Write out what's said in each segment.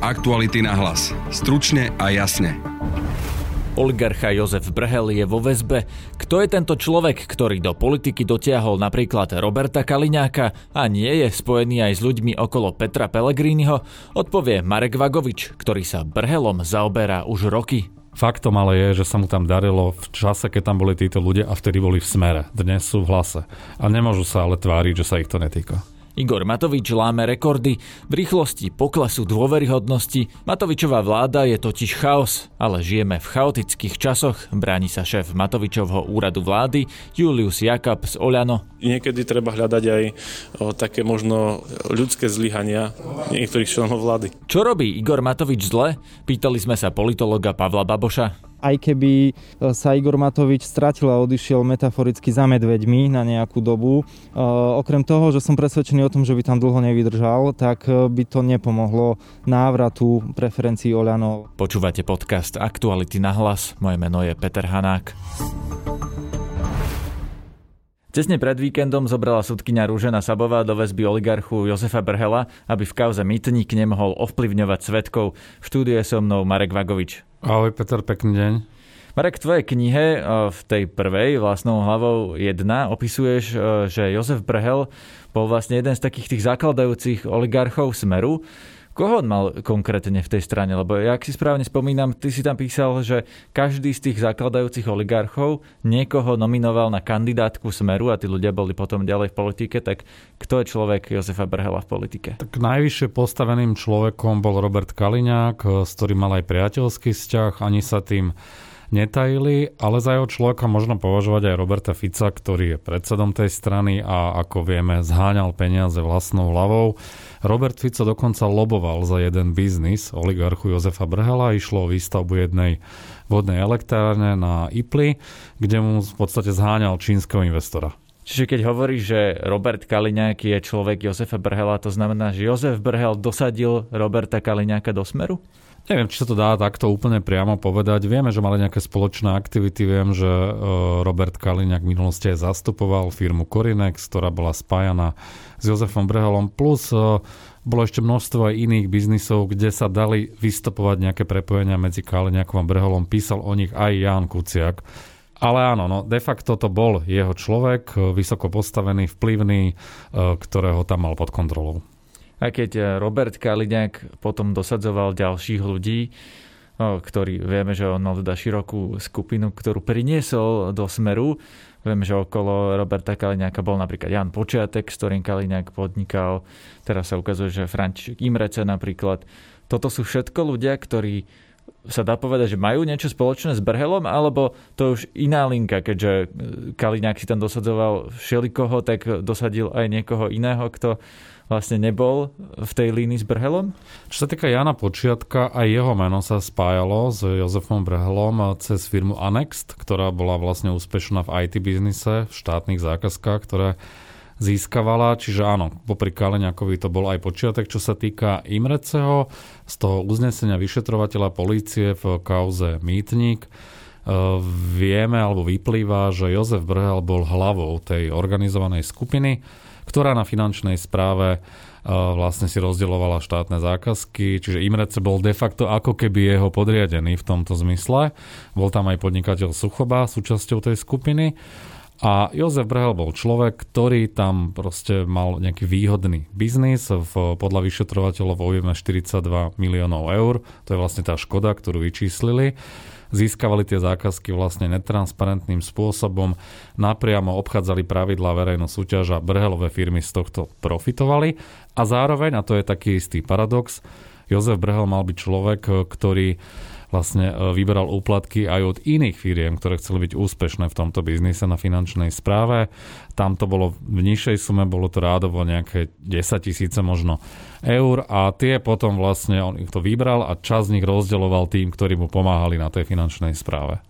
Aktuality na hlas. Stručne a jasne. Oligarcha Jozef Brhel je vo väzbe. Kto je tento človek, ktorý do politiky dotiahol napríklad Roberta Kaliňáka a nie je spojený aj s ľuďmi okolo Petra Pellegriniho, odpovie Marek Vagovič, ktorý sa Brhelom zaoberá už roky. Faktom ale je, že sa mu tam darilo v čase, keď tam boli títo ľudia a vtedy boli v smere. Dnes sú v hlase. A nemôžu sa ale tváriť, že sa ich to netýka. Igor Matovič láme rekordy v rýchlosti poklesu dôveryhodnosti. Matovičová vláda je totiž chaos, ale žijeme v chaotických časoch, bráni sa šéf Matovičovho úradu vlády Julius Jakab z Oľano. Niekedy treba hľadať aj o, také možno ľudské zlyhania niektorých členov vlády. Čo robí Igor Matovič zle? Pýtali sme sa politologa Pavla Baboša aj keby e, sa Igor Matovič stratil a odišiel metaforicky za medveďmi na nejakú dobu. E, okrem toho, že som presvedčený o tom, že by tam dlho nevydržal, tak e, by to nepomohlo návratu preferencií Oľano. Počúvate podcast Aktuality na hlas. Moje meno je Peter Hanák. Tesne pred víkendom zobrala sudkynia Rúžena Sabová do väzby oligarchu Jozefa Brhela, aby v kauze Mytník nemohol ovplyvňovať svetkov. V štúdiu je so mnou Marek Vagovič. Ahoj Peter, pekný deň. Marek, v tvojej knihe v tej prvej vlastnou hlavou 1 opisuješ, že Jozef Brhel bol vlastne jeden z takých tých zakladajúcich oligarchov Smeru Koho on mal konkrétne v tej strane? Lebo ja, ak si správne spomínam, ty si tam písal, že každý z tých zakladajúcich oligarchov niekoho nominoval na kandidátku Smeru a tí ľudia boli potom ďalej v politike, tak kto je človek Jozefa Brhela v politike? Tak najvyššie postaveným človekom bol Robert Kaliňák, s ktorým mal aj priateľský vzťah, ani sa tým netajili, ale za jeho človeka možno považovať aj Roberta Fica, ktorý je predsedom tej strany a ako vieme zháňal peniaze vlastnou hlavou. Robert Fico dokonca loboval za jeden biznis oligarchu Jozefa Brhela, išlo o výstavbu jednej vodnej elektrárne na Ipli, kde mu v podstate zháňal čínskeho investora. Čiže keď hovoríš, že Robert Kaliňák je človek Jozefa Brhela, to znamená, že Jozef Brhel dosadil Roberta Kaliňáka do smeru? Neviem, či sa to dá takto úplne priamo povedať. Vieme, že mali nejaké spoločné aktivity. Viem, že e, Robert Kaliňák v minulosti aj zastupoval firmu Corinex, ktorá bola spájana s Jozefom Breholom. Plus e, bolo ešte množstvo aj iných biznisov, kde sa dali vystopovať nejaké prepojenia medzi Kaliňákom a Breholom. Písal o nich aj Jan Kuciak. Ale áno, no, de facto to bol jeho človek, e, vysoko postavený, vplyvný, ktorého tam mal pod kontrolou. A keď eh, Robert Kaliňák potom dosadzoval ďalších ľudí, ktorý vieme, že on mal teda širokú skupinu, ktorú priniesol do Smeru. Vieme, že okolo Roberta Kaliňáka bol napríklad Jan Počiatek, s ktorým Kaliňák podnikal. Teraz sa ukazuje, že František Imrece napríklad. Toto sú všetko ľudia, ktorí sa dá povedať, že majú niečo spoločné s Brhelom, alebo to už iná linka, keďže eh, Kaliňák si tam dosadzoval všelikoho, tak dosadil aj niekoho iného, kto vlastne nebol v tej línii s Brhelom? Čo sa týka Jana Počiatka, aj jeho meno sa spájalo s Jozefom Brhelom cez firmu Anext, ktorá bola vlastne úspešná v IT biznise, v štátnych zákazkách, ktoré získavala, čiže áno, popri Kaleňakovi to bol aj počiatek, čo sa týka Imreceho, z toho uznesenia vyšetrovateľa polície v kauze Mýtnik, e, vieme alebo vyplýva, že Jozef Brhel bol hlavou tej organizovanej skupiny, ktorá na finančnej správe e, vlastne si rozdeľovala štátne zákazky, čiže Imrece bol de facto ako keby jeho podriadený v tomto zmysle. Bol tam aj podnikateľ Suchoba súčasťou tej skupiny. A Jozef Brehel bol človek, ktorý tam proste mal nejaký výhodný biznis v, podľa vyšetrovateľov o 42 miliónov eur. To je vlastne tá škoda, ktorú vyčíslili získavali tie zákazky vlastne netransparentným spôsobom, napriamo obchádzali pravidlá verejno súťaž a brhelové firmy z tohto profitovali. A zároveň, a to je taký istý paradox, Jozef Brhel mal byť človek, ktorý vlastne e, vyberal úplatky aj od iných firiem, ktoré chceli byť úspešné v tomto biznise na finančnej správe. Tam to bolo v nižšej sume, bolo to rádovo nejaké 10 tisíce možno eur a tie potom vlastne on ich to vybral a čas z nich rozdeľoval tým, ktorí mu pomáhali na tej finančnej správe.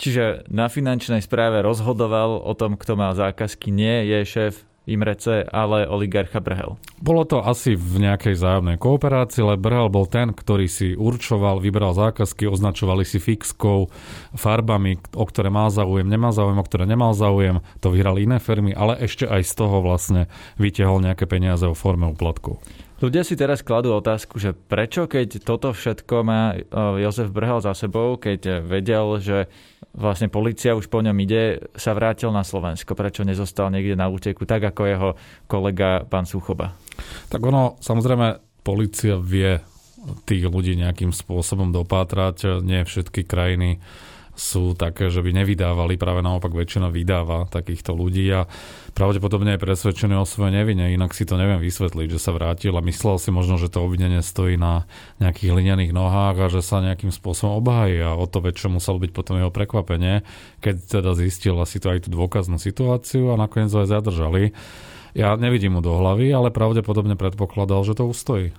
Čiže na finančnej správe rozhodoval o tom, kto má zákazky, nie je šéf Imrece, ale oligarcha Brhel. Bolo to asi v nejakej zájomnej kooperácii, ale Brhel bol ten, ktorý si určoval, vyberal zákazky, označovali si fixkou, farbami, o ktoré mal záujem, nemal záujem, o ktoré nemal záujem. To vyhrali iné firmy, ale ešte aj z toho vlastne vytiahol nejaké peniaze o forme úplatku. Ľudia si teraz kladú otázku, že prečo, keď toto všetko má e, Jozef Brhel za sebou, keď vedel, že vlastne policia už po ňom ide, sa vrátil na Slovensko. Prečo nezostal niekde na úteku, tak ako jeho kolega pán Suchoba? Tak ono, samozrejme, policia vie tých ľudí nejakým spôsobom dopátrať. Nie všetky krajiny sú také, že by nevydávali, práve naopak väčšina vydáva takýchto ľudí a pravdepodobne je presvedčený o svojej nevine, inak si to neviem vysvetliť, že sa vrátil a myslel si možno, že to obvinenie stojí na nejakých linených nohách a že sa nejakým spôsobom obhájí a o to väčšie muselo byť potom jeho prekvapenie, keď teda zistil asi to aj tú dôkaznú situáciu a nakoniec ho aj zadržali. Ja nevidím mu do hlavy, ale pravdepodobne predpokladal, že to ustojí.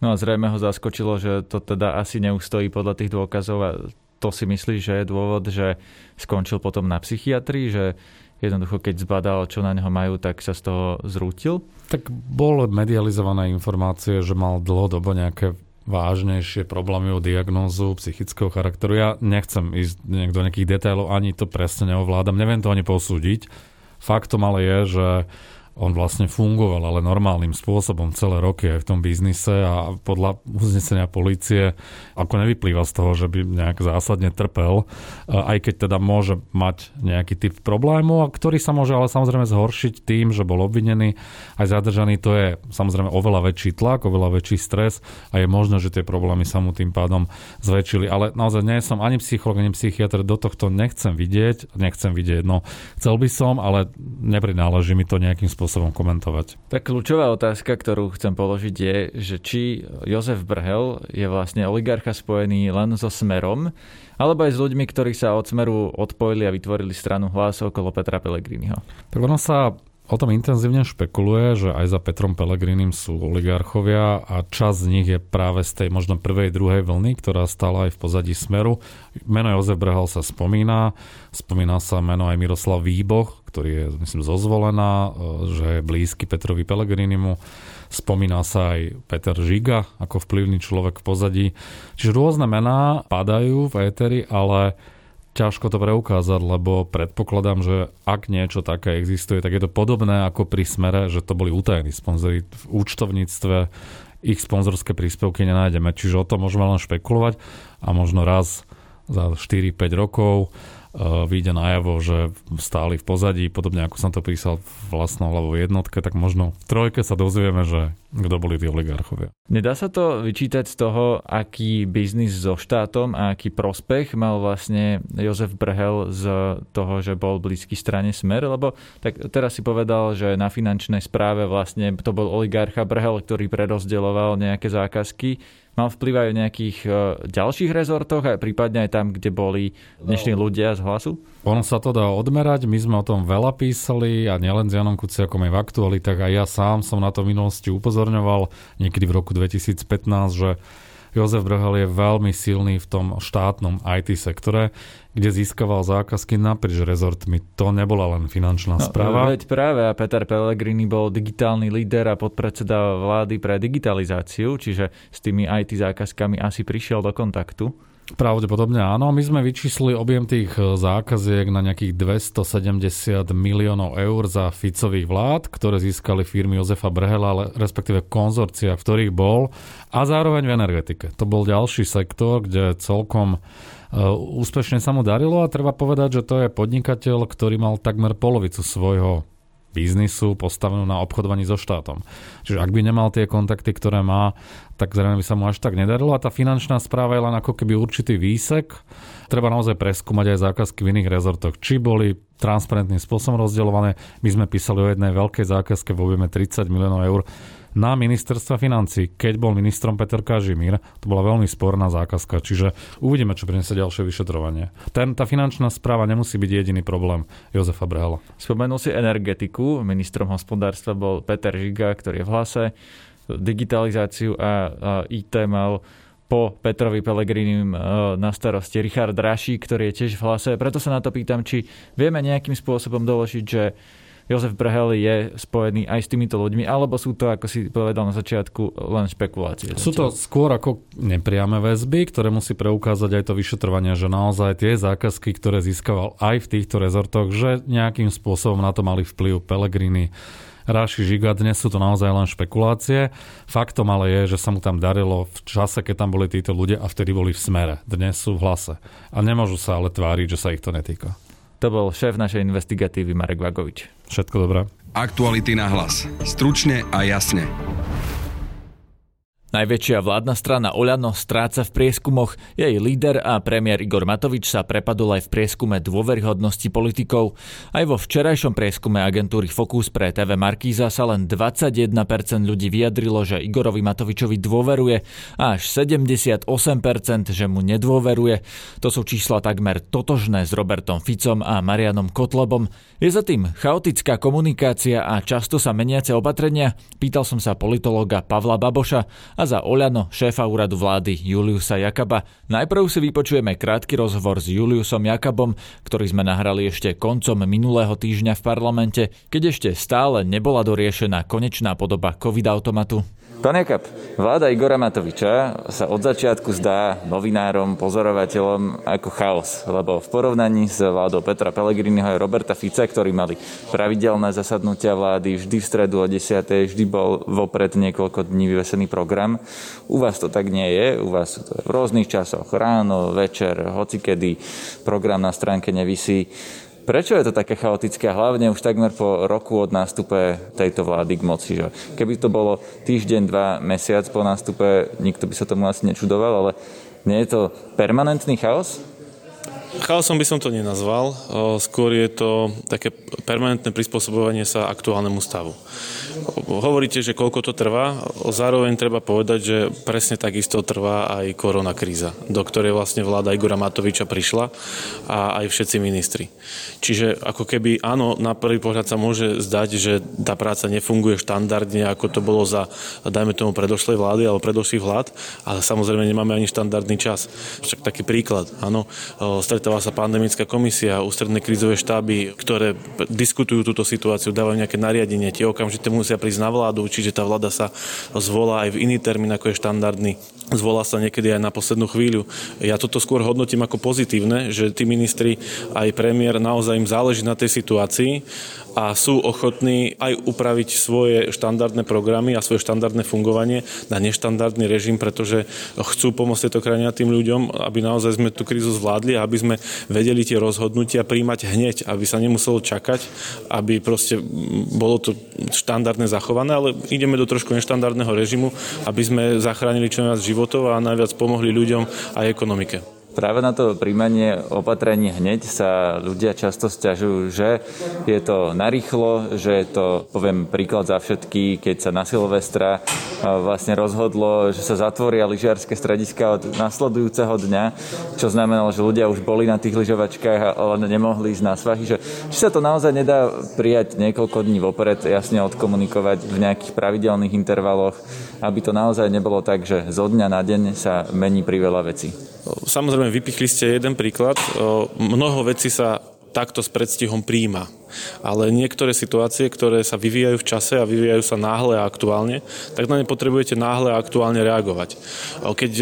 No a zrejme ho zaskočilo, že to teda asi neustojí podľa tých dôkazov a to si myslíš, že je dôvod, že skončil potom na psychiatrii, že jednoducho keď zbadal, čo na neho majú, tak sa z toho zrútil? Tak bol medializované informácie, že mal dlhodobo nejaké vážnejšie problémy o diagnózu psychického charakteru. Ja nechcem ísť do nejakých detailov, ani to presne neovládam, neviem to ani posúdiť. Faktom ale je, že on vlastne fungoval, ale normálnym spôsobom celé roky aj v tom biznise a podľa uznesenia policie ako nevyplýva z toho, že by nejak zásadne trpel, aj keď teda môže mať nejaký typ problému, a ktorý sa môže ale samozrejme zhoršiť tým, že bol obvinený aj zadržaný. To je samozrejme oveľa väčší tlak, oveľa väčší stres a je možné, že tie problémy sa mu tým pádom zväčšili. Ale naozaj nie som ani psycholog, ani psychiatr, do tohto nechcem vidieť, nechcem vidieť, no chcel by som, ale neprináleží mi to nejakým spôsobom spôsobom komentovať. Tak kľúčová otázka, ktorú chcem položiť je, že či Jozef Brhel je vlastne oligarcha spojený len so Smerom, alebo aj s ľuďmi, ktorí sa od Smeru odpojili a vytvorili stranu hlas okolo Petra Pellegriniho. Tak ono sa o tom intenzívne špekuluje, že aj za Petrom Pelegrinim sú oligarchovia a čas z nich je práve z tej možno prvej, druhej vlny, ktorá stala aj v pozadí Smeru. Meno Jozef Brhal sa spomína, spomína sa meno aj Miroslav Výboch, ktorý je, myslím, zozvolená, e, že je blízky Petrovi Pelegrinimu. Spomína sa aj Peter Žiga ako vplyvný človek v pozadí. Čiže rôzne mená padajú v éteri, ale ťažko to preukázať, lebo predpokladám, že ak niečo také existuje, tak je to podobné ako pri smere, že to boli utajení sponzory. V účtovníctve, ich sponzorské príspevky nenájdeme, čiže o tom môžeme len špekulovať a možno raz za 4-5 rokov vyjde najavo, že stáli v pozadí, podobne ako som to písal v vlastnou hlavou jednotke, tak možno v trojke sa dozvieme, že kto boli tí oligarchovia. Nedá sa to vyčítať z toho, aký biznis so štátom a aký prospech mal vlastne Jozef Brhel z toho, že bol blízky strane Smer, lebo tak teraz si povedal, že na finančnej správe vlastne to bol oligarcha Brhel, ktorý prerozdeloval nejaké zákazky. Mal vplyv aj v nejakých e, ďalších rezortoch a prípadne aj tam, kde boli dnešní ľudia z hlasu? Ono sa to dá odmerať, my sme o tom veľa písali a nielen s Janom Kuciakom aj v aktualitách a ja sám som na to v minulosti upozorňoval niekedy v roku 2015, že Jozef Brhel je veľmi silný v tom štátnom IT sektore, kde získaval zákazky naprieč rezortmi. To nebola len finančná no, správa. Veď práve a Peter Pellegrini bol digitálny líder a podpredseda vlády pre digitalizáciu, čiže s tými IT zákazkami asi prišiel do kontaktu. Pravdepodobne áno. My sme vyčísli objem tých e, zákaziek na nejakých 270 miliónov eur za Ficových vlád, ktoré získali firmy Jozefa Brhela, respektíve konzorcia, v ktorých bol, a zároveň v energetike. To bol ďalší sektor, kde celkom e, úspešne sa mu darilo a treba povedať, že to je podnikateľ, ktorý mal takmer polovicu svojho biznisu postavenú na obchodovaní so štátom. Čiže ak by nemal tie kontakty, ktoré má, tak zrejme by sa mu až tak nedarilo. A tá finančná správa je len ako keby určitý výsek. Treba naozaj preskúmať aj zákazky v iných rezortoch, či boli transparentným spôsobom rozdeľované. My sme písali o jednej veľkej zákazke v objeme 30 miliónov eur na ministerstva financí, keď bol ministrom Peter Kažimír. To bola veľmi sporná zákazka, čiže uvidíme, čo priniesie ďalšie vyšetrovanie. Ten, tá finančná správa nemusí byť jediný problém Jozefa Brehala. Spomenul si energetiku, ministrom hospodárstva bol Peter Žiga, ktorý je v hlase. Digitalizáciu a, a IT mal po Petrovi Pelegrinim na starosti Richard Raší, ktorý je tiež v hlase. Preto sa na to pýtam, či vieme nejakým spôsobom doložiť, že Jozef Brhel je spojený aj s týmito ľuďmi, alebo sú to, ako si povedal na začiatku, len špekulácie? Sú to skôr ako nepriame väzby, ktoré musí preukázať aj to vyšetrovanie, že naozaj tie zákazky, ktoré získaval aj v týchto rezortoch, že nejakým spôsobom na to mali vplyv Pelegrini, Ráši Žiga, dnes sú to naozaj len špekulácie. Faktom ale je, že sa mu tam darilo v čase, keď tam boli títo ľudia a vtedy boli v smere. Dnes sú v hlase. A nemôžu sa ale tváriť, že sa ich to netýka. To bol šéf našej investigatívy Marek Vagovič. Všetko dobré. Aktuality na hlas. Stručne a jasne. Najväčšia vládna strana Oľano stráca v prieskumoch. Jej líder a premiér Igor Matovič sa prepadol aj v prieskume dôveryhodnosti politikov. Aj vo včerajšom prieskume agentúry Focus pre TV Markíza sa len 21% ľudí vyjadrilo, že Igorovi Matovičovi dôveruje a až 78%, že mu nedôveruje. To sú čísla takmer totožné s Robertom Ficom a Marianom Kotlobom. Je za tým chaotická komunikácia a často sa meniace opatrenia? Pýtal som sa politológa Pavla Baboša a za Oľano šéfa úradu vlády Juliusa Jakaba. Najprv si vypočujeme krátky rozhovor s Juliusom Jakabom, ktorý sme nahrali ešte koncom minulého týždňa v parlamente, keď ešte stále nebola doriešená konečná podoba COVID-automatu. Pán Jakab, vláda Igora Matoviča sa od začiatku zdá novinárom, pozorovateľom ako chaos, lebo v porovnaní s vládou Petra Pellegriniho a Roberta Fica, ktorí mali pravidelné zasadnutia vlády, vždy v stredu o 10. vždy bol vopred niekoľko dní vyvesený program. U vás to tak nie je, u vás to je v rôznych časoch, ráno, večer, hocikedy program na stránke nevisí. Prečo je to také chaotické hlavne už takmer po roku od nástupe tejto vlády k moci? Že? Keby to bolo týždeň, dva, mesiac po nástupe, nikto by sa tomu asi nečudoval, ale nie je to permanentný chaos? Chaosom by som to nenazval, skôr je to také permanentné prispôsobovanie sa aktuálnemu stavu. Hovoríte, že koľko to trvá, zároveň treba povedať, že presne takisto trvá aj korona kríza, do ktorej vlastne vláda Igora Matoviča prišla a aj všetci ministri. Čiže ako keby áno, na prvý pohľad sa môže zdať, že tá práca nefunguje štandardne, ako to bolo za, dajme tomu, predošlej vlády alebo predošlých vlád, ale samozrejme nemáme ani štandardný čas. Však taký príklad, áno, stretáva sa pandemická komisia, ústredné krízové štáby, ktoré diskutujú túto situáciu, dávajú nejaké nariadenie, tie okamžite musia prísť na vládu, čiže tá vláda sa zvolá aj v iný termín, ako je štandardný. Zvolá sa niekedy aj na poslednú chvíľu. Ja toto skôr hodnotím ako pozitívne, že tí ministri, aj premiér, naozaj im záleží na tej situácii a sú ochotní aj upraviť svoje štandardné programy a svoje štandardné fungovanie na neštandardný režim, pretože chcú pomôcť tejto krajine tým ľuďom, aby naozaj sme tú krízu zvládli a aby sme vedeli tie rozhodnutia príjmať hneď, aby sa nemuselo čakať, aby proste bolo to štandardne zachované, ale ideme do trošku neštandardného režimu, aby sme zachránili čo najviac životov a najviac pomohli ľuďom aj ekonomike. Práve na to príjmanie opatrení hneď sa ľudia často stiažujú, že je to narýchlo, že je to, poviem príklad za všetky, keď sa na Silvestra vlastne rozhodlo, že sa zatvoria lyžiarske strediska od nasledujúceho dňa, čo znamenalo, že ľudia už boli na tých lyžovačkách, ale nemohli ísť na svahy. Že, či sa to naozaj nedá prijať niekoľko dní vopred, jasne odkomunikovať v nejakých pravidelných intervaloch, aby to naozaj nebolo tak, že zo dňa na deň sa mení priveľa veci. Samozrejme, vypichli ste jeden príklad. Mnoho vecí sa takto s predstihom príjma. Ale niektoré situácie, ktoré sa vyvíjajú v čase a vyvíjajú sa náhle a aktuálne, tak na ne potrebujete náhle a aktuálne reagovať. Keď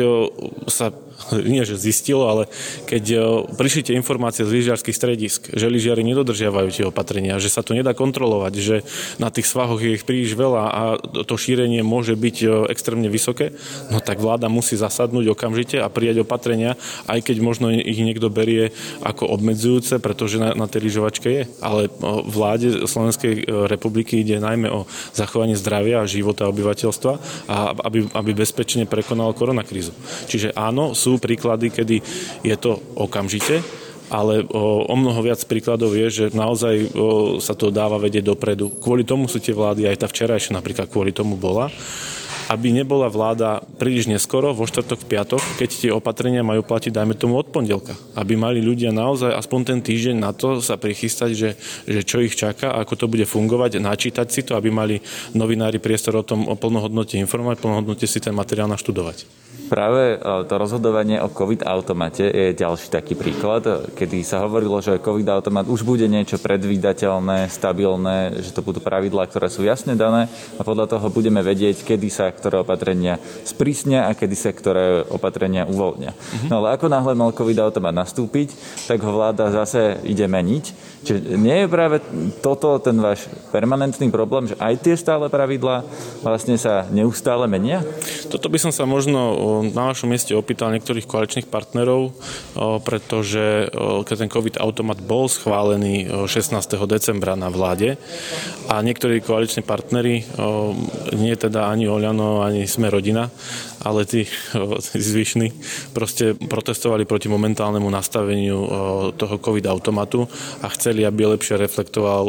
sa nie že zistilo, ale keď e, prišli tie informácie z lyžiarských stredisk, že lyžiari nedodržiavajú tie opatrenia, že sa to nedá kontrolovať, že na tých svahoch je ich príliš veľa a to šírenie môže byť e, extrémne vysoké, no tak vláda musí zasadnúť okamžite a prijať opatrenia, aj keď možno ich niekto berie ako obmedzujúce, pretože na, na tej lyžovačke je. Ale vláde Slovenskej e, republiky ide najmä o zachovanie zdravia a života obyvateľstva a aby, aby bezpečne prekonal koronakrízu. Čiže áno, sú sú príklady, kedy je to okamžite, ale o, o mnoho viac príkladov je, že naozaj o, sa to dáva vedieť dopredu. Kvôli tomu sú tie vlády, aj tá včerajšia napríklad kvôli tomu bola aby nebola vláda príliš neskoro, vo štvrtok, v piatok, keď tie opatrenia majú platiť, dajme tomu od pondelka. Aby mali ľudia naozaj aspoň ten týždeň na to sa prichystať, že, že čo ich čaká, ako to bude fungovať, načítať si to, aby mali novinári priestor o tom o plnohodnote informovať, plnohodnote si ten materiál naštudovať. Práve e, to rozhodovanie o COVID-automate je ďalší taký príklad, kedy sa hovorilo, že COVID-automat už bude niečo predvídateľné, stabilné, že to budú pravidlá, ktoré sú jasne dané a podľa toho budeme vedieť, kedy sa ktoré opatrenia sprísnia a kedy sa ktoré opatrenia uvoľnia. No ale ako náhle mal COVID automat nastúpiť, tak ho vláda zase ide meniť. Čiže nie je práve toto ten váš permanentný problém, že aj tie stále pravidlá vlastne sa neustále menia? Toto by som sa možno na vašom mieste opýtal niektorých koaličných partnerov, pretože keď ten COVID automat bol schválený 16. decembra na vláde a niektorí koaliční partnery, nie teda ani Oľano, ani Sme rodina, ale tí, tí zvyšní proste protestovali proti momentálnemu nastaveniu toho COVID automatu a chceli, aby lepšie reflektoval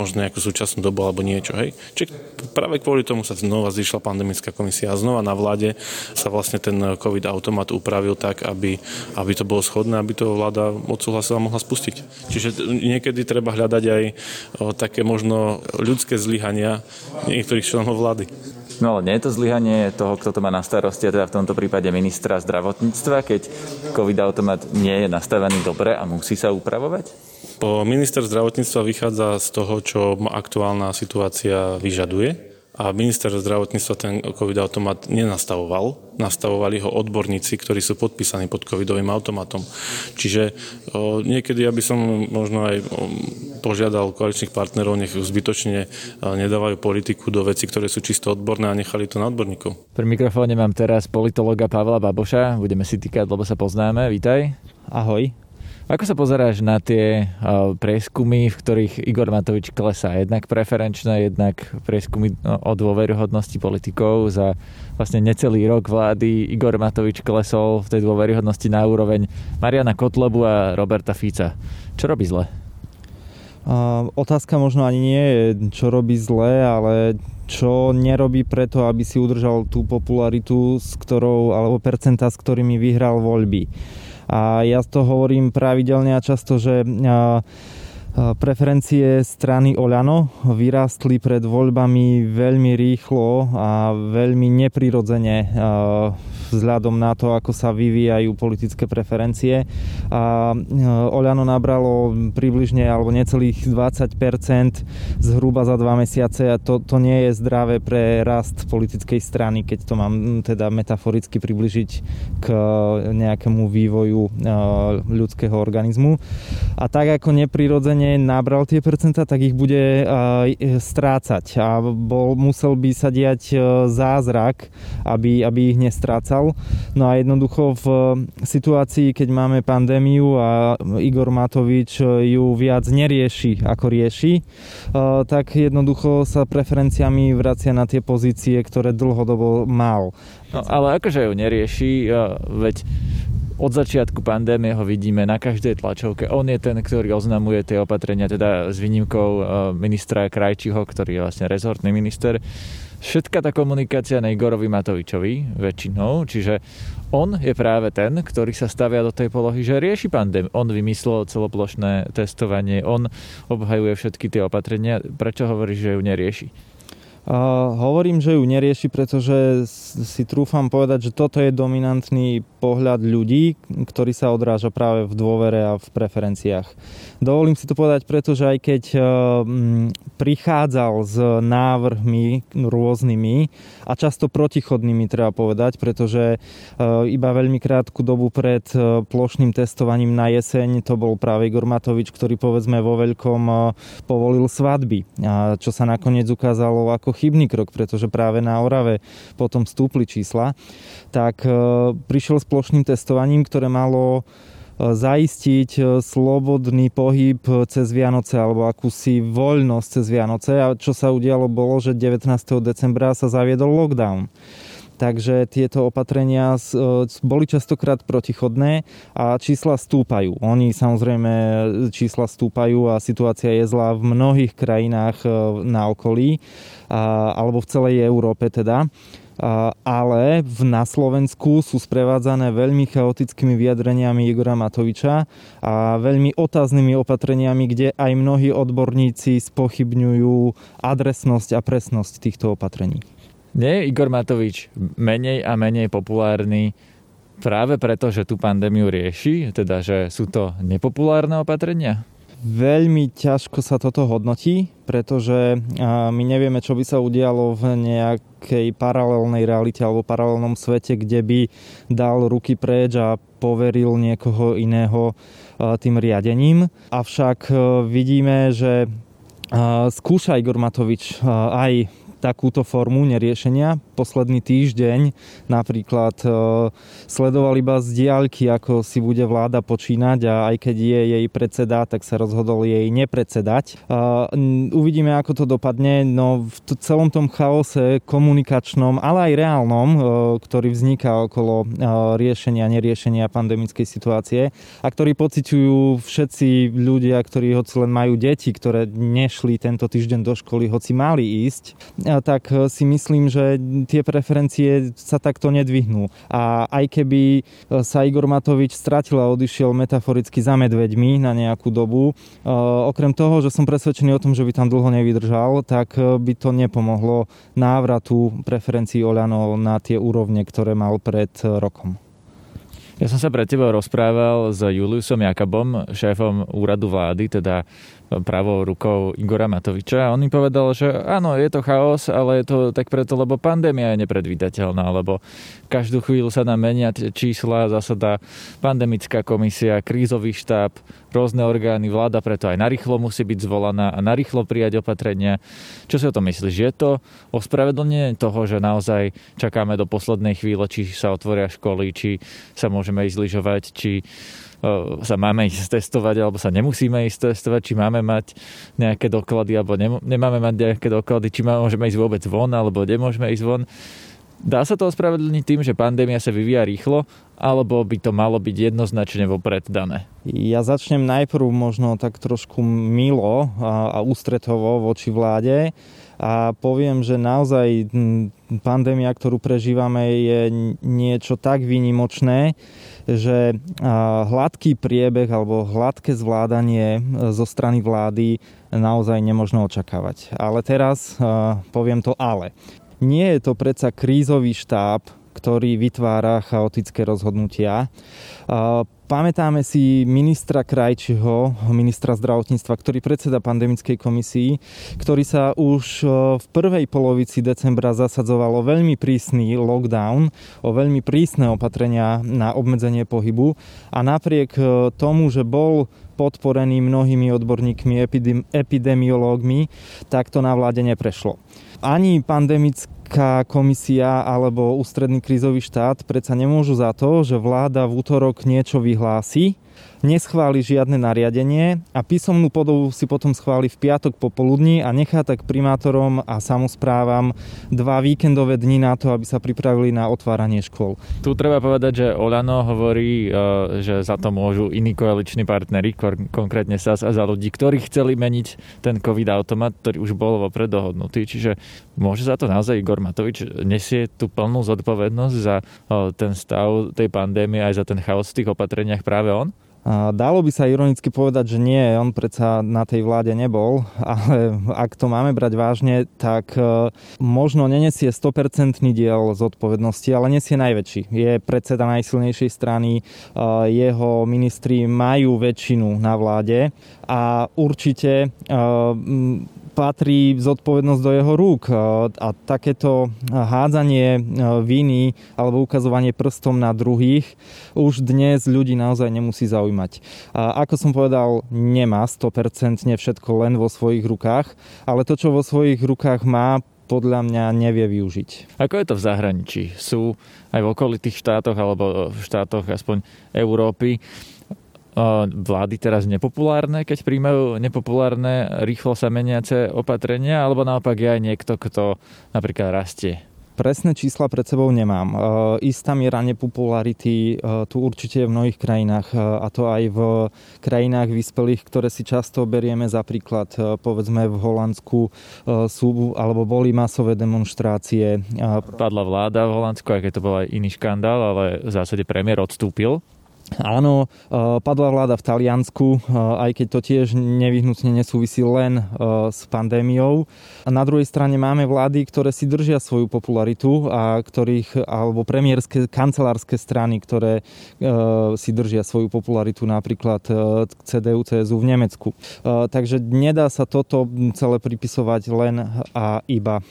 možno nejakú súčasnú dobu alebo niečo. Hej? Čiže práve kvôli tomu sa znova zišla pandemická komisia a znova na vláde sa vlastne ten COVID automat upravil tak, aby, aby to bolo schodné, aby to vláda odsúhlasila a mohla spustiť. Čiže niekedy treba hľadať aj také možno ľudské zlyhania niektorých členov vlády. No ale nie je to zlyhanie toho, kto to má na starosti, a teda v tomto prípade ministra zdravotníctva, keď COVID automat nie je nastavený dobre a musí sa upravovať? Po minister zdravotníctva vychádza z toho, čo aktuálna situácia vyžaduje a minister zdravotníctva ten COVID automat nenastavoval. Nastavovali ho odborníci, ktorí sú podpísaní pod covidovým automatom. Čiže o, niekedy ja by som možno aj o, požiadal koaličných partnerov, nech zbytočne nedávajú politiku do veci, ktoré sú čisto odborné a nechali to na odborníkov. Pri mikrofóne mám teraz politologa Pavla Baboša. Budeme si týkať, lebo sa poznáme. Vítaj. Ahoj. Ako sa pozeráš na tie uh, prieskumy, v ktorých Igor Matovič klesá? Jednak preferenčné, jednak prieskumy no, o dôveryhodnosti politikov. Za vlastne necelý rok vlády Igor Matovič klesol v tej dôveryhodnosti na úroveň Mariana Kotlebu a Roberta Fica. Čo robí zle? Uh, otázka možno ani nie je, čo robí zle, ale čo nerobí preto, aby si udržal tú popularitu, s ktorou, alebo percentá, s ktorými vyhral voľby. A ja to hovorím pravidelne a často, že preferencie strany Oľano vyrástli pred voľbami veľmi rýchlo a veľmi neprirodzene vzhľadom na to, ako sa vyvíjajú politické preferencie. A Oľano nabralo približne alebo necelých 20% zhruba za dva mesiace a to, to nie je zdravé pre rast politickej strany, keď to mám teda metaforicky približiť k nejakému vývoju ľudského organizmu. A tak ako neprirodzene nabral tie percentá, tak ich bude strácať a bol, musel by sa diať zázrak, aby, aby ich nestrácal stal. No a jednoducho v situácii, keď máme pandémiu a Igor Matovič ju viac nerieši ako rieši, eh, tak jednoducho sa preferenciami vracia na tie pozície, ktoré dlhodobo mal. No, ale akože ju nerieši, eh, veď od začiatku pandémie ho vidíme na každej tlačovke. On je ten, ktorý oznamuje tie opatrenia, teda s výnimkou eh, ministra Krajčiho, ktorý je vlastne rezortný minister všetka tá komunikácia na Igorovi Matovičovi väčšinou, čiže on je práve ten, ktorý sa stavia do tej polohy, že rieši pandémiu. On vymyslel celoplošné testovanie, on obhajuje všetky tie opatrenia. Prečo hovoríš, že ju nerieši? Hovorím, že ju nerieši, pretože si trúfam povedať, že toto je dominantný pohľad ľudí, ktorý sa odráža práve v dôvere a v preferenciách. Dovolím si to povedať, pretože aj keď uh, prichádzal s návrhmi rôznymi a často protichodnými, treba povedať, pretože uh, iba veľmi krátku dobu pred uh, plošným testovaním na jeseň to bol práve Igor Matovič, ktorý povedzme vo veľkom povolil svadby, čo sa nakoniec ukázalo ako chybný krok, pretože práve na Orave potom stúpli čísla, tak e, prišiel s plošným testovaním, ktoré malo e, zaistiť e, slobodný pohyb cez Vianoce alebo akúsi voľnosť cez Vianoce a čo sa udialo bolo, že 19. decembra sa zaviedol lockdown. Takže tieto opatrenia boli častokrát protichodné a čísla stúpajú. Oni samozrejme čísla stúpajú a situácia je zlá v mnohých krajinách na okolí alebo v celej Európe teda ale na Slovensku sú sprevádzané veľmi chaotickými vyjadreniami Igora Matoviča a veľmi otáznými opatreniami, kde aj mnohí odborníci spochybňujú adresnosť a presnosť týchto opatrení. Nie je Igor Matovič menej a menej populárny práve preto, že tú pandémiu rieši, teda že sú to nepopulárne opatrenia? Veľmi ťažko sa toto hodnotí, pretože my nevieme, čo by sa udialo v nejakej paralelnej realite alebo paralelnom svete, kde by dal ruky preč a poveril niekoho iného tým riadením. Avšak vidíme, že skúša Igor Matovič aj takúto formu neriešenia. Posledný týždeň napríklad e, sledoval iba z diaľky, ako si bude vláda počínať a aj keď je jej predseda, tak sa rozhodol jej nepredsedať. Uvidíme, ako to dopadne. No v celom tom chaose komunikačnom, ale aj reálnom, e, ktorý vzniká okolo e, riešenia, neriešenia pandemickej situácie a ktorý pociťujú všetci ľudia, ktorí hoci len majú deti, ktoré nešli tento týždeň do školy, hoci mali ísť, tak e, si myslím, že tie preferencie sa takto nedvihnú. A aj keby e, sa Igor Matovič stratil a odišiel metaforicky za medveďmi na nejakú dobu, e, okrem toho, že som presvedčený o tom, že by tam dlho nevydržal, tak by to nepomohlo návratu preferencií Oľano na tie úrovne, ktoré mal pred rokom. Ja som sa pre teba rozprával s Juliusom Jakabom, šéfom úradu vlády, teda pravou rukou Igora Matoviča a on mi povedal, že áno, je to chaos, ale je to tak preto, lebo pandémia je nepredvídateľná, lebo každú chvíľu sa nám menia čísla, zasada pandemická komisia, krízový štáb, rôzne orgány, vláda preto aj narýchlo musí byť zvolaná a narýchlo prijať opatrenia. Čo si o tom myslíš? Je to ospravedlnenie toho, že naozaj čakáme do poslednej chvíle, či sa otvoria školy, či sa môžeme ísť lyžovať, či sa máme ísť testovať alebo sa nemusíme ísť testovať, či máme mať nejaké doklady alebo nemáme mať nejaké doklady, či môžeme ísť vôbec von alebo nemôžeme ísť von. Dá sa to ospravedlniť tým, že pandémia sa vyvíja rýchlo, alebo by to malo byť jednoznačne vopred dané? Ja začnem najprv možno tak trošku milo a, a ústretovo voči vláde a poviem, že naozaj pandémia, ktorú prežívame, je niečo tak výnimočné, že hladký priebeh alebo hladké zvládanie e, zo strany vlády naozaj nemožno očakávať. Ale teraz poviem to ale. Nie je to predsa krízový štáb, ktorý vytvára chaotické rozhodnutia. Pamätáme si ministra Krajčiho, ministra zdravotníctva, ktorý predseda pandemickej komisii, ktorý sa už v prvej polovici decembra zasadzoval o veľmi prísny lockdown, o veľmi prísne opatrenia na obmedzenie pohybu a napriek tomu, že bol podporený mnohými odborníkmi, epidemiológmi, tak to na vláde neprešlo. Ani pandemické Európska komisia alebo ústredný krízový štát predsa nemôžu za to, že vláda v útorok niečo vyhlási neschváli žiadne nariadenie a písomnú podobu si potom schváli v piatok popoludní a nechá tak primátorom a samozprávam dva víkendové dni na to, aby sa pripravili na otváranie škôl. Tu treba povedať, že Olano hovorí, e, že za to môžu iní koaliční partnery, konkrétne SAS a za ľudí, ktorí chceli meniť ten COVID-automat, ktorý už bol vopred dohodnutý. Čiže môže za to naozaj Igor Matovič nesie tú plnú zodpovednosť za e, ten stav tej pandémie aj za ten chaos v tých opatreniach práve on? Dalo by sa ironicky povedať, že nie, on predsa na tej vláde nebol, ale ak to máme brať vážne, tak e, možno nenesie 100% diel zodpovednosti, ale nesie najväčší. Je predseda najsilnejšej strany, e, jeho ministri majú väčšinu na vláde a určite e, patrí zodpovednosť do jeho rúk a takéto hádzanie viny alebo ukazovanie prstom na druhých už dnes ľudí naozaj nemusí zaujímať. A ako som povedal, nemá 100% všetko len vo svojich rukách, ale to, čo vo svojich rukách má, podľa mňa nevie využiť. Ako je to v zahraničí? Sú aj v okolitých štátoch alebo v štátoch aspoň Európy vlády teraz nepopulárne, keď príjmajú nepopulárne, rýchlo sa meniace opatrenia, alebo naopak je aj niekto, kto napríklad rastie? Presné čísla pred sebou nemám. E, istá miera nepopularity e, tu určite je v mnohých krajinách, e, a to aj v krajinách vyspelých, ktoré si často berieme za príklad. Povedzme v Holandsku sú alebo boli masové demonstrácie. Padla vláda v Holandsku, aj keď to bol aj iný škandál, ale v zásade premiér odstúpil Áno, padla vláda v Taliansku, aj keď to tiež nevyhnutne nesúvisí len s pandémiou. Na druhej strane máme vlády, ktoré si držia svoju popularitu a ktorých, alebo premiérske, kancelárske strany, ktoré si držia svoju popularitu, napríklad CDU, CSU v Nemecku. Takže nedá sa toto celé pripisovať len a iba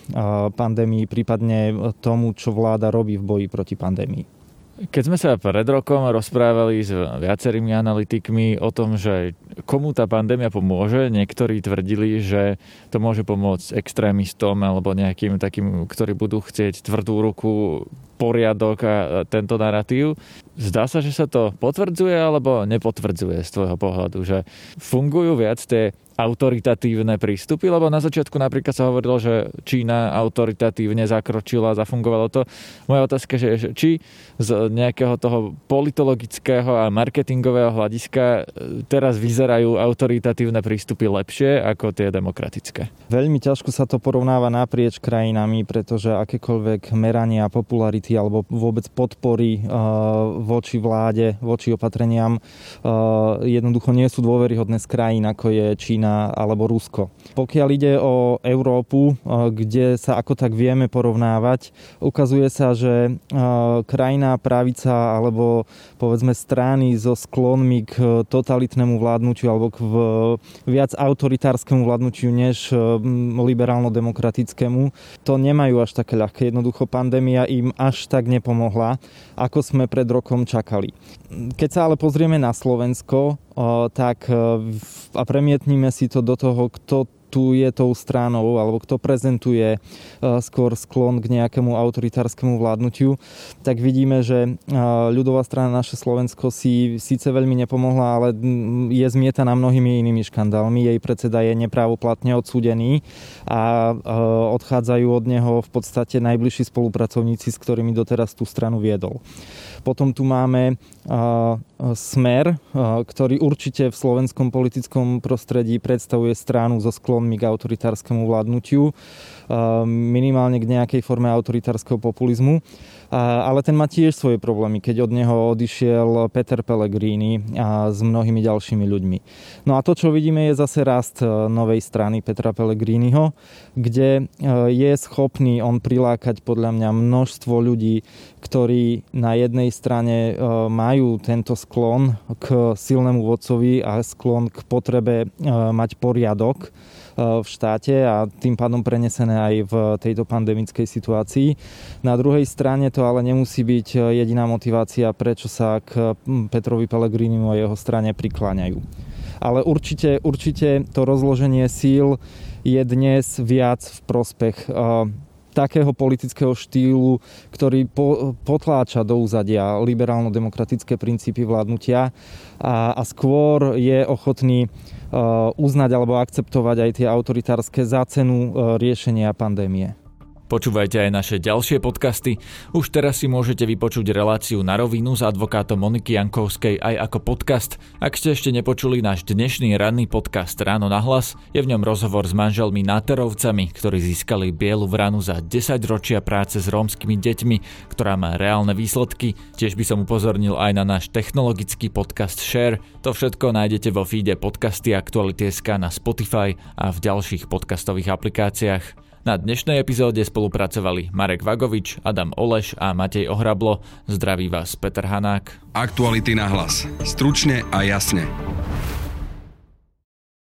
pandémii, prípadne tomu, čo vláda robí v boji proti pandémii. Keď sme sa pred rokom rozprávali s viacerými analytikmi o tom, že komu tá pandémia pomôže, niektorí tvrdili, že to môže pomôcť extrémistom alebo nejakým takým, ktorí budú chcieť tvrdú ruku poriadok a tento narratív. Zdá sa, že sa to potvrdzuje alebo nepotvrdzuje z tvojho pohľadu, že fungujú viac tie autoritatívne prístupy, lebo na začiatku napríklad sa hovorilo, že Čína autoritatívne zakročila, zafungovalo to. Moja otázka je, že či z nejakého toho politologického a marketingového hľadiska teraz vyzerajú autoritatívne prístupy lepšie ako tie demokratické. Veľmi ťažko sa to porovnáva naprieč krajinami, pretože akékoľvek merania popularity alebo vôbec podpory uh, voči vláde, voči opatreniam uh, jednoducho nie sú dôveryhodné z krajín ako je Čína alebo Rusko. Pokiaľ ide o Európu, uh, kde sa ako tak vieme porovnávať, ukazuje sa, že krajina pravica alebo povedzme strany so sklonmi k totalitnému vládnutiu alebo k viac autoritárskemu vládnutiu než liberálno-demokratickému, to nemajú až také ľahké. Jednoducho pandémia im až tak nepomohla, ako sme pred rokom čakali. Keď sa ale pozrieme na Slovensko, tak a premietnime si to do toho, kto tu je tou stranou, alebo kto prezentuje e, skôr sklon k nejakému autoritárskému vládnutiu, tak vidíme, že e, ľudová strana naše Slovensko si síce veľmi nepomohla, ale je zmietaná mnohými inými škandálmi. Jej predseda je neprávoplatne odsúdený a e, odchádzajú od neho v podstate najbližší spolupracovníci, s ktorými doteraz tú stranu viedol. Potom tu máme Smer, ktorý určite v slovenskom politickom prostredí predstavuje stranu so sklonmi k autoritárskému vládnutiu, minimálne k nejakej forme autoritárskeho populizmu ale ten má tiež svoje problémy, keď od neho odišiel Peter Pellegrini a s mnohými ďalšími ľuďmi. No a to, čo vidíme, je zase rast e, novej strany Petra Pellegriniho, kde e, je schopný on prilákať podľa mňa množstvo ľudí, ktorí na jednej strane e, majú tento sklon k silnému vodcovi a sklon k potrebe mať poriadok v štáte a tým pádom prenesené aj v tejto pandemickej situácii. Na druhej strane to ale nemusí byť jediná motivácia, prečo sa k Petrovi Pellegrinimu a jeho strane prikláňajú. Ale určite, určite to rozloženie síl je dnes viac v prospech takého politického štýlu, ktorý po, potláča do úzadia liberálno-demokratické princípy vládnutia a, a skôr je ochotný uh, uznať alebo akceptovať aj tie autoritárske za cenu uh, riešenia pandémie. Počúvajte aj naše ďalšie podcasty. Už teraz si môžete vypočuť reláciu na rovinu s advokátom Moniky Jankovskej aj ako podcast. Ak ste ešte nepočuli náš dnešný ranný podcast Ráno na hlas, je v ňom rozhovor s manželmi Naterovcami, ktorí získali bielu vranu za 10 ročia práce s rómskymi deťmi, ktorá má reálne výsledky. Tiež by som upozornil aj na náš technologický podcast Share. To všetko nájdete vo feede podcasty Aktuality.sk na Spotify a v ďalších podcastových aplikáciách. Na dnešnej epizóde spolupracovali Marek Vagovič, Adam Oleš a Matej Ohrablo. Zdraví vás Peter Hanák. Aktuality na hlas. Stručne a jasne.